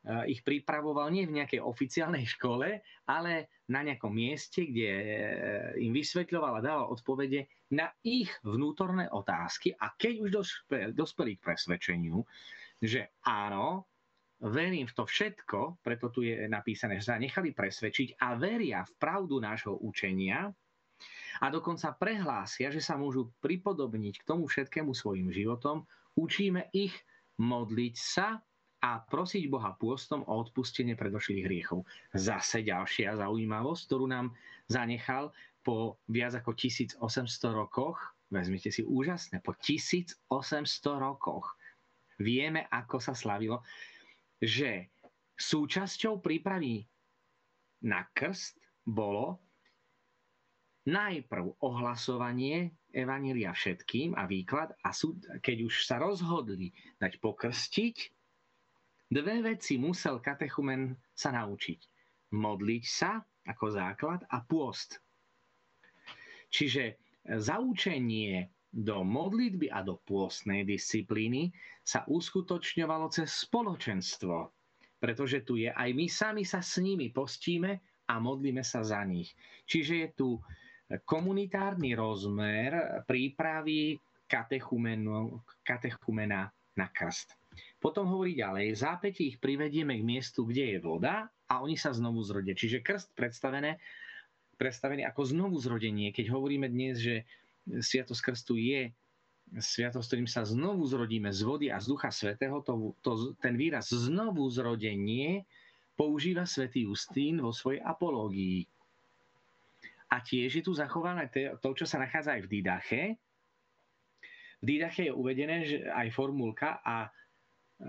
Eh, ich pripravoval nie v nejakej oficiálnej [LAUGHS] škole, ale na nejakom mieste, kde eh, im vysvetľoval a dával odpovede na ich vnútorné otázky a keď už dospeli k presvedčeniu, že áno, verím v to všetko, preto tu je napísané, že sa nechali presvedčiť a veria v pravdu nášho učenia a dokonca prehlásia, že sa môžu pripodobniť k tomu všetkému svojim životom, učíme ich modliť sa a prosiť Boha pôstom o odpustenie predošlých hriechov. Zase ďalšia zaujímavosť, ktorú nám zanechal po viac ako 1800 rokoch, vezmite si úžasné, po 1800 rokoch. Vieme, ako sa slavilo, že súčasťou prípravy na krst bolo najprv ohlasovanie Evanília všetkým a výklad a súd, keď už sa rozhodli dať pokrstiť, Dve veci musel katechumen sa naučiť. Modliť sa ako základ a pôst. Čiže zaučenie do modlitby a do pôstnej disciplíny sa uskutočňovalo cez spoločenstvo, pretože tu je aj my sami sa s nimi postíme a modlíme sa za nich. Čiže je tu komunitárny rozmer prípravy katechumena na krst. Potom hovorí ďalej, v zápäti ich privedieme k miestu, kde je voda a oni sa znovu zrodia. Čiže krst predstavené, predstavený ako znovu zrodenie. Keď hovoríme dnes, že Sviatosť krstu je sviatosť, ktorým sa znovu zrodíme z vody a z Ducha Svetého, to, to, ten výraz znovu zrodenie používa svätý Justín vo svojej apológii. A tiež je tu zachované to, čo sa nachádza aj v Didache. V Didache je uvedené že aj formulka a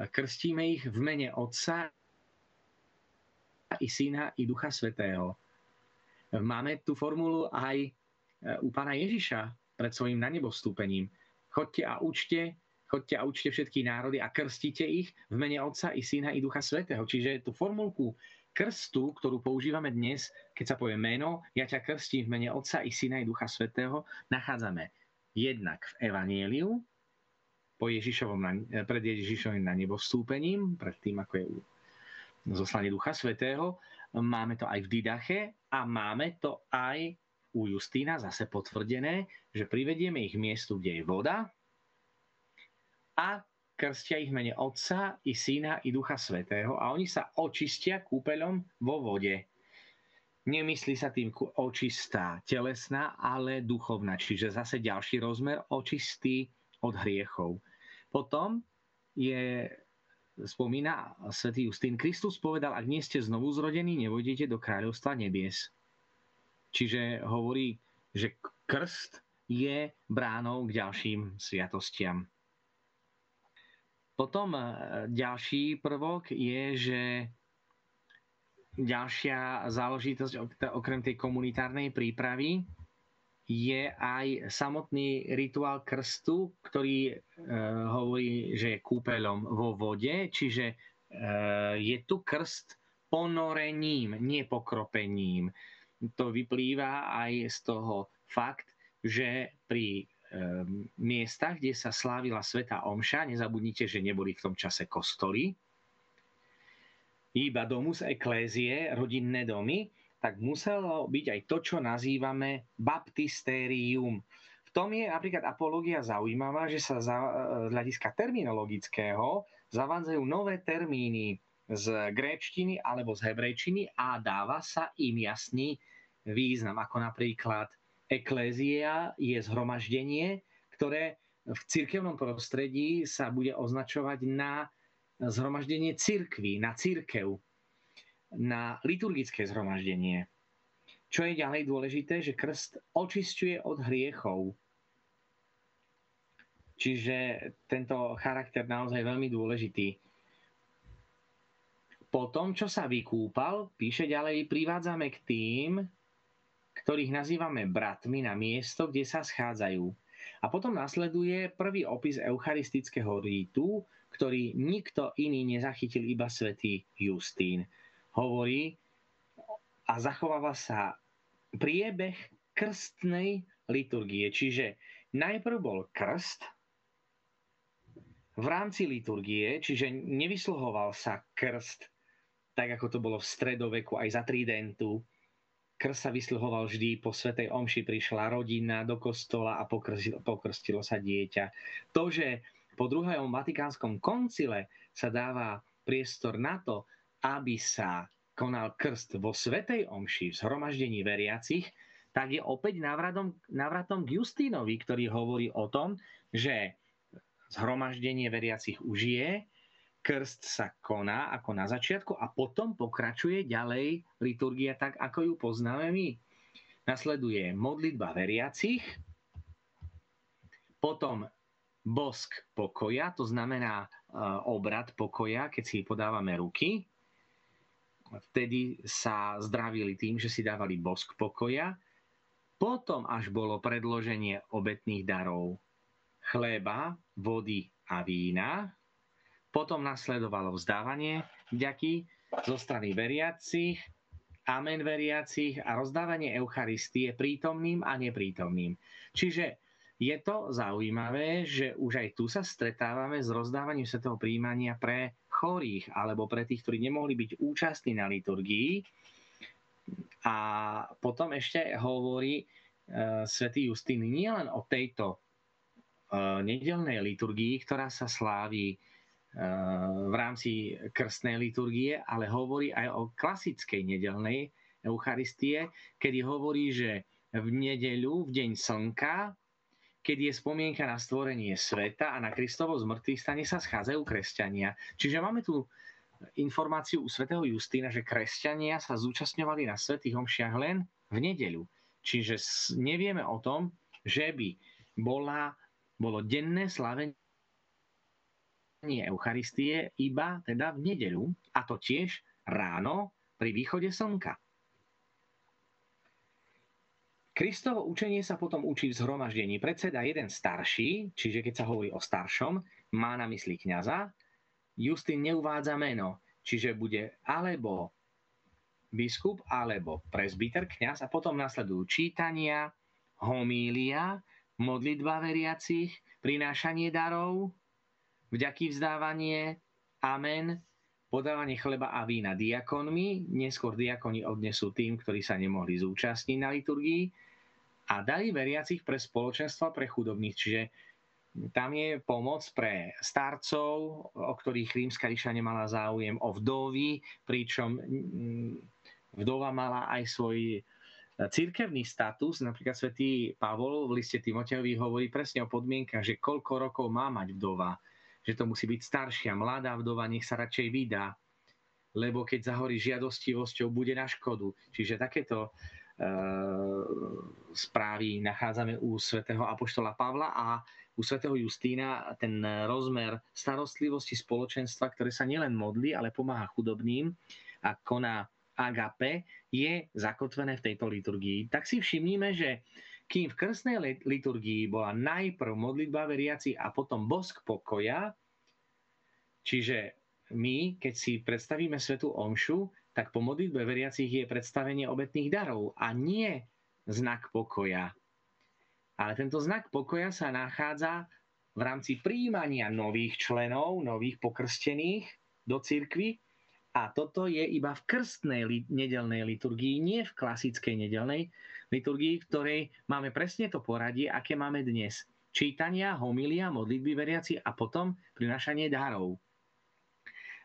krstíme ich v mene Otca i Syna i Ducha Svetého. Máme tú formulu aj e, u pána Ježiša pred svojim na nebo vstúpením. Chodte a učte, chodte a učte všetky národy a krstite ich v mene Otca i Syna i Ducha Svetého. Čiže tú formulku krstu, ktorú používame dnes, keď sa povie meno, ja ťa krstím v mene Otca i Syna i Ducha Svetého, nachádzame jednak v Evanieliu, po Ježišovom, pred Ježišovým na nebo vstúpením, pred tým, ako je zoslanie Ducha Svetého. Máme to aj v Didache a máme to aj u Justína zase potvrdené, že privedieme ich miestu, kde je voda a krstia ich mene Otca i Syna i Ducha Svetého a oni sa očistia kúpeľom vo vode. Nemyslí sa tým očistá telesná, ale duchovná. Čiže zase ďalší rozmer očistý od hriechov. Potom je, spomína svätý Justín, Kristus povedal, ak nie ste znovu zrodení, nevojdete do kráľovstva nebies. Čiže hovorí, že krst je bránou k ďalším sviatostiam. Potom e, ďalší prvok je, že ďalšia záležitosť okrem tej komunitárnej prípravy je aj samotný rituál krstu, ktorý e, hovorí, že je kúpeľom vo vode, čiže e, je tu krst ponorením, nie pokropením. To vyplýva aj z toho fakt, že pri e, miestach, kde sa slávila Sveta Omša, nezabudnite, že neboli v tom čase kostoly, iba domus eklézie, rodinné domy, tak muselo byť aj to, čo nazývame baptistérium. V tom je napríklad apológia zaujímavá, že sa z hľadiska terminologického zavádzajú nové termíny z gréčtiny alebo z hebrejčiny a dáva sa im jasný význam, ako napríklad eklézia je zhromaždenie, ktoré v cirkevnom prostredí sa bude označovať na zhromaždenie cirkvy, na církev na liturgické zhromaždenie. Čo je ďalej dôležité, že krst očisťuje od hriechov. Čiže tento charakter naozaj veľmi dôležitý. Po tom, čo sa vykúpal, píše ďalej, privádzame k tým, ktorých nazývame bratmi na miesto, kde sa schádzajú. A potom nasleduje prvý opis eucharistického rítu, ktorý nikto iný nezachytil, iba svätý Justín hovorí a zachováva sa priebeh krstnej liturgie. Čiže najprv bol krst v rámci liturgie, čiže nevysluhoval sa krst tak, ako to bolo v stredoveku aj za tridentu. Krst sa vysluhoval vždy, po Svetej Omši prišla rodina do kostola a pokrstilo, pokrstilo sa dieťa. To, že po druhom Vatikánskom koncile sa dáva priestor na to, aby sa konal krst vo Svetej Omši v zhromaždení veriacich, tak je opäť návratom, návratom k Justínovi, ktorý hovorí o tom, že zhromaždenie veriacich už je, krst sa koná ako na začiatku a potom pokračuje ďalej liturgia tak, ako ju poznáme my. Nasleduje modlitba veriacich, potom bosk pokoja, to znamená uh, obrad pokoja, keď si podávame ruky, vtedy sa zdravili tým, že si dávali bosk pokoja. Potom až bolo predloženie obetných darov chleba, vody a vína. Potom nasledovalo vzdávanie vďaky zo strany veriacich, amen veriacich a rozdávanie Eucharistie prítomným a neprítomným. Čiže je to zaujímavé, že už aj tu sa stretávame s rozdávaním svetého príjmania pre chorých alebo pre tých, ktorí nemohli byť účastní na liturgii. A potom ešte hovorí uh, svätý Justín nielen o tejto uh, nedelnej liturgii, ktorá sa slávi v rámci krstnej liturgie, ale hovorí aj o klasickej nedelnej Eucharistie, kedy hovorí, že v nedeľu, v deň slnka, keď je spomienka na stvorenie sveta a na Kristovo zmrtvých stane sa schádzajú kresťania. Čiže máme tu informáciu u svätého Justína, že kresťania sa zúčastňovali na svätých homšiach len v nedeľu. Čiže nevieme o tom, že by bola, bolo denné slavenie Eucharistie iba teda v nedeľu, a to tiež ráno pri východe slnka. Kristovo učenie sa potom učí v zhromaždení. Predseda jeden starší, čiže keď sa hovorí o staršom, má na mysli kniaza. Justin neuvádza meno, čiže bude alebo biskup, alebo presbyter, kňaz a potom nasledujú čítania, homília, modlitba veriacich, prinášanie darov, vďaky vzdávanie, amen, podávanie chleba a vína diakonmi, neskôr diakoni odnesú tým, ktorí sa nemohli zúčastniť na liturgii a dali veriacich pre spoločenstva pre chudobných. Čiže tam je pomoc pre starcov, o ktorých rímska ríša nemala záujem, o vdovy, pričom mm, vdova mala aj svoj e, církevný status. Napríklad svätý Pavol v liste Timoteovi hovorí presne o podmienkach, že koľko rokov má mať vdova. Že to musí byť staršia, mladá vdova, nech sa radšej vydá lebo keď zahorí žiadostivosťou, bude na škodu. Čiže takéto správy nachádzame u svätého Apoštola Pavla a u svätého Justína ten rozmer starostlivosti spoločenstva, ktoré sa nielen modlí, ale pomáha chudobným a koná agape, je zakotvené v tejto liturgii. Tak si všimníme, že kým v krstnej liturgii bola najprv modlitba veriaci a potom bosk pokoja, čiže my, keď si predstavíme svetu omšu, tak po modlitbe veriacich je predstavenie obetných darov a nie znak pokoja. Ale tento znak pokoja sa nachádza v rámci príjmania nových členov, nových pokrstených do cirkvy a toto je iba v krstnej li- nedelnej liturgii, nie v klasickej nedelnej liturgii, v ktorej máme presne to poradie, aké máme dnes. Čítania, homilia, modlitby veriaci a potom prinašanie darov.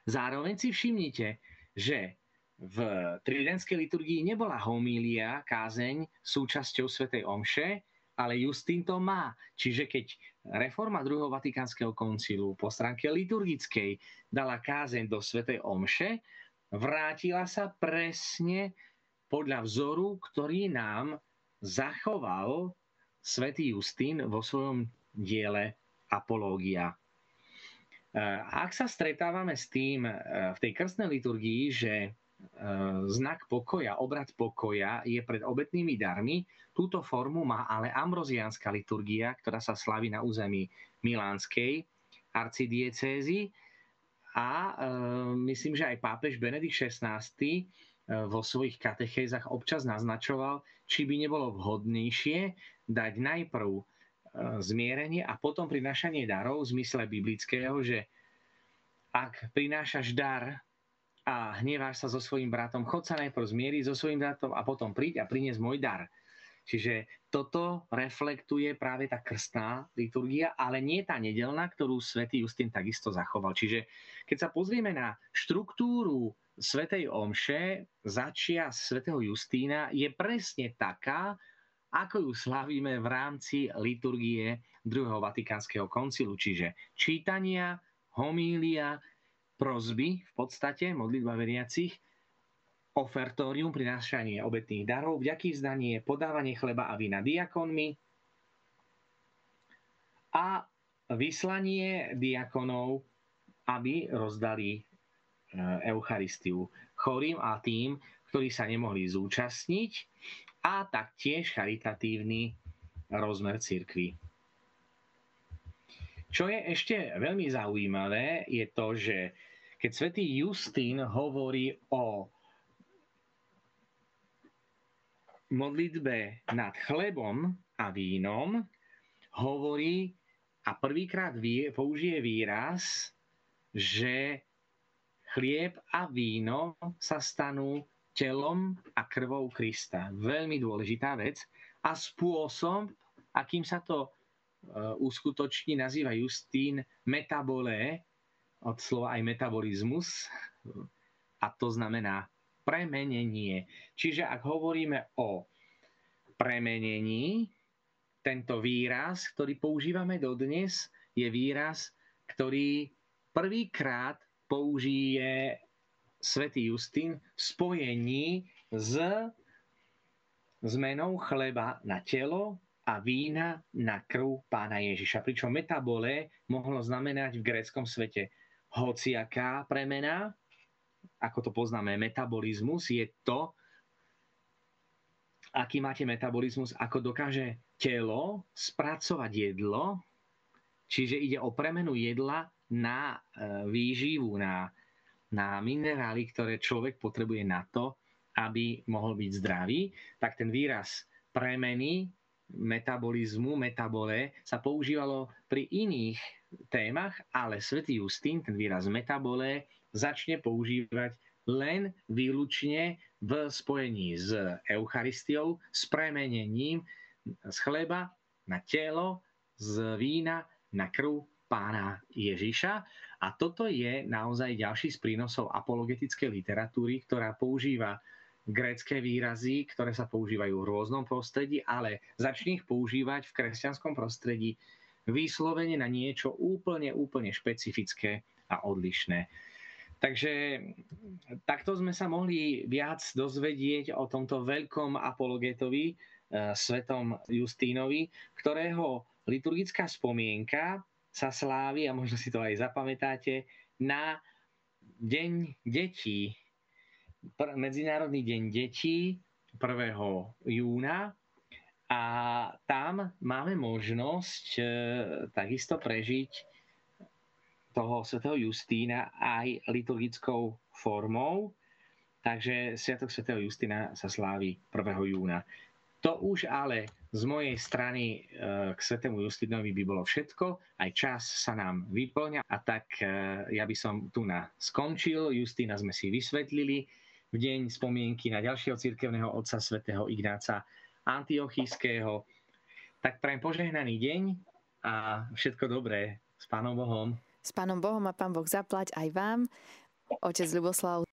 Zároveň si všimnite, že v tridenskej liturgii nebola homília, kázeň, súčasťou svätej Omše, ale Justín to má. Čiže keď reforma druhého Vatikánskeho koncilu po stránke liturgickej dala kázeň do svätej Omše, vrátila sa presne podľa vzoru, ktorý nám zachoval svätý Justín vo svojom diele Apológia. E, ak sa stretávame s tým e, v tej krstnej liturgii, že znak pokoja, obrad pokoja je pred obetnými darmi. Túto formu má ale ambroziánska liturgia, ktorá sa slaví na území Milánskej arcidiecézy a e, myslím, že aj pápež Benedikt XVI e, vo svojich katechézach občas naznačoval, či by nebolo vhodnejšie dať najprv e, zmierenie a potom prinášanie darov v zmysle biblického, že ak prinášaš dar a hneváš sa so svojím bratom, chod sa najprv zmieriť so svojím bratom a potom príď a priniesť môj dar. Čiže toto reflektuje práve tá krstná liturgia, ale nie tá nedelná, ktorú svätý Justin takisto zachoval. Čiže keď sa pozrieme na štruktúru svätej Omše začia svätého Justína, je presne taká, ako ju slavíme v rámci liturgie druhého Vatikánskeho koncilu, čiže čítania, homília, prozby v podstate, modlitba veriacich, ofertórium, prinášanie obetných darov, vďaký vzdanie, podávanie chleba a vína diakonmi a vyslanie diakonov, aby rozdali e, Eucharistiu chorým a tým, ktorí sa nemohli zúčastniť a taktiež charitatívny rozmer cirkvi. Čo je ešte veľmi zaujímavé, je to, že keď svätý Justín hovorí o modlitbe nad chlebom a vínom, hovorí a prvýkrát použije výraz, že chlieb a víno sa stanú telom a krvou Krista. Veľmi dôležitá vec. A spôsob, akým sa to uskutoční, nazýva Justín metabolé, od slova aj metabolizmus, a to znamená premenenie. Čiže ak hovoríme o premenení, tento výraz, ktorý používame dodnes, je výraz, ktorý prvýkrát použije svätý Justín v spojení s zmenou chleba na telo a vína na krv pána Ježiša. Pričom metabole mohlo znamenať v gréckom svete hociaká premena, ako to poznáme, metabolizmus je to, aký máte metabolizmus, ako dokáže telo spracovať jedlo, čiže ide o premenu jedla na e, výživu, na, na minerály, ktoré človek potrebuje na to, aby mohol byť zdravý, tak ten výraz premeny metabolizmu, metabole, sa používalo pri iných témach, ale svätý Justín ten výraz metabole začne používať len výlučne v spojení s Eucharistiou, s premenením z chleba na telo, z vína na krv pána Ježiša. A toto je naozaj ďalší z prínosov apologetickej literatúry, ktorá používa grécké výrazy, ktoré sa používajú v rôznom prostredí, ale začni ich používať v kresťanskom prostredí vyslovene na niečo úplne, úplne špecifické a odlišné. Takže takto sme sa mohli viac dozvedieť o tomto veľkom apologetovi, svetom Justínovi, ktorého liturgická spomienka sa slávi, a možno si to aj zapamätáte, na Deň detí, Medzinárodný deň detí 1. júna a tam máme možnosť e, takisto prežiť toho svätého Justína aj liturgickou formou. Takže Sviatok svätého Justína sa slávi 1. júna. To už ale z mojej strany e, k Svetému Justinovi by bolo všetko. Aj čas sa nám vyplňa a tak e, ja by som tu na skončil. Justína sme si vysvetlili v deň spomienky na ďalšieho cirkevného otca svätého Ignáca Antiochijského. Tak prajem požehnaný deň a všetko dobré s Pánom Bohom.
S Pánom Bohom a Pán Boh zaplať aj vám. Otec Ľuboslav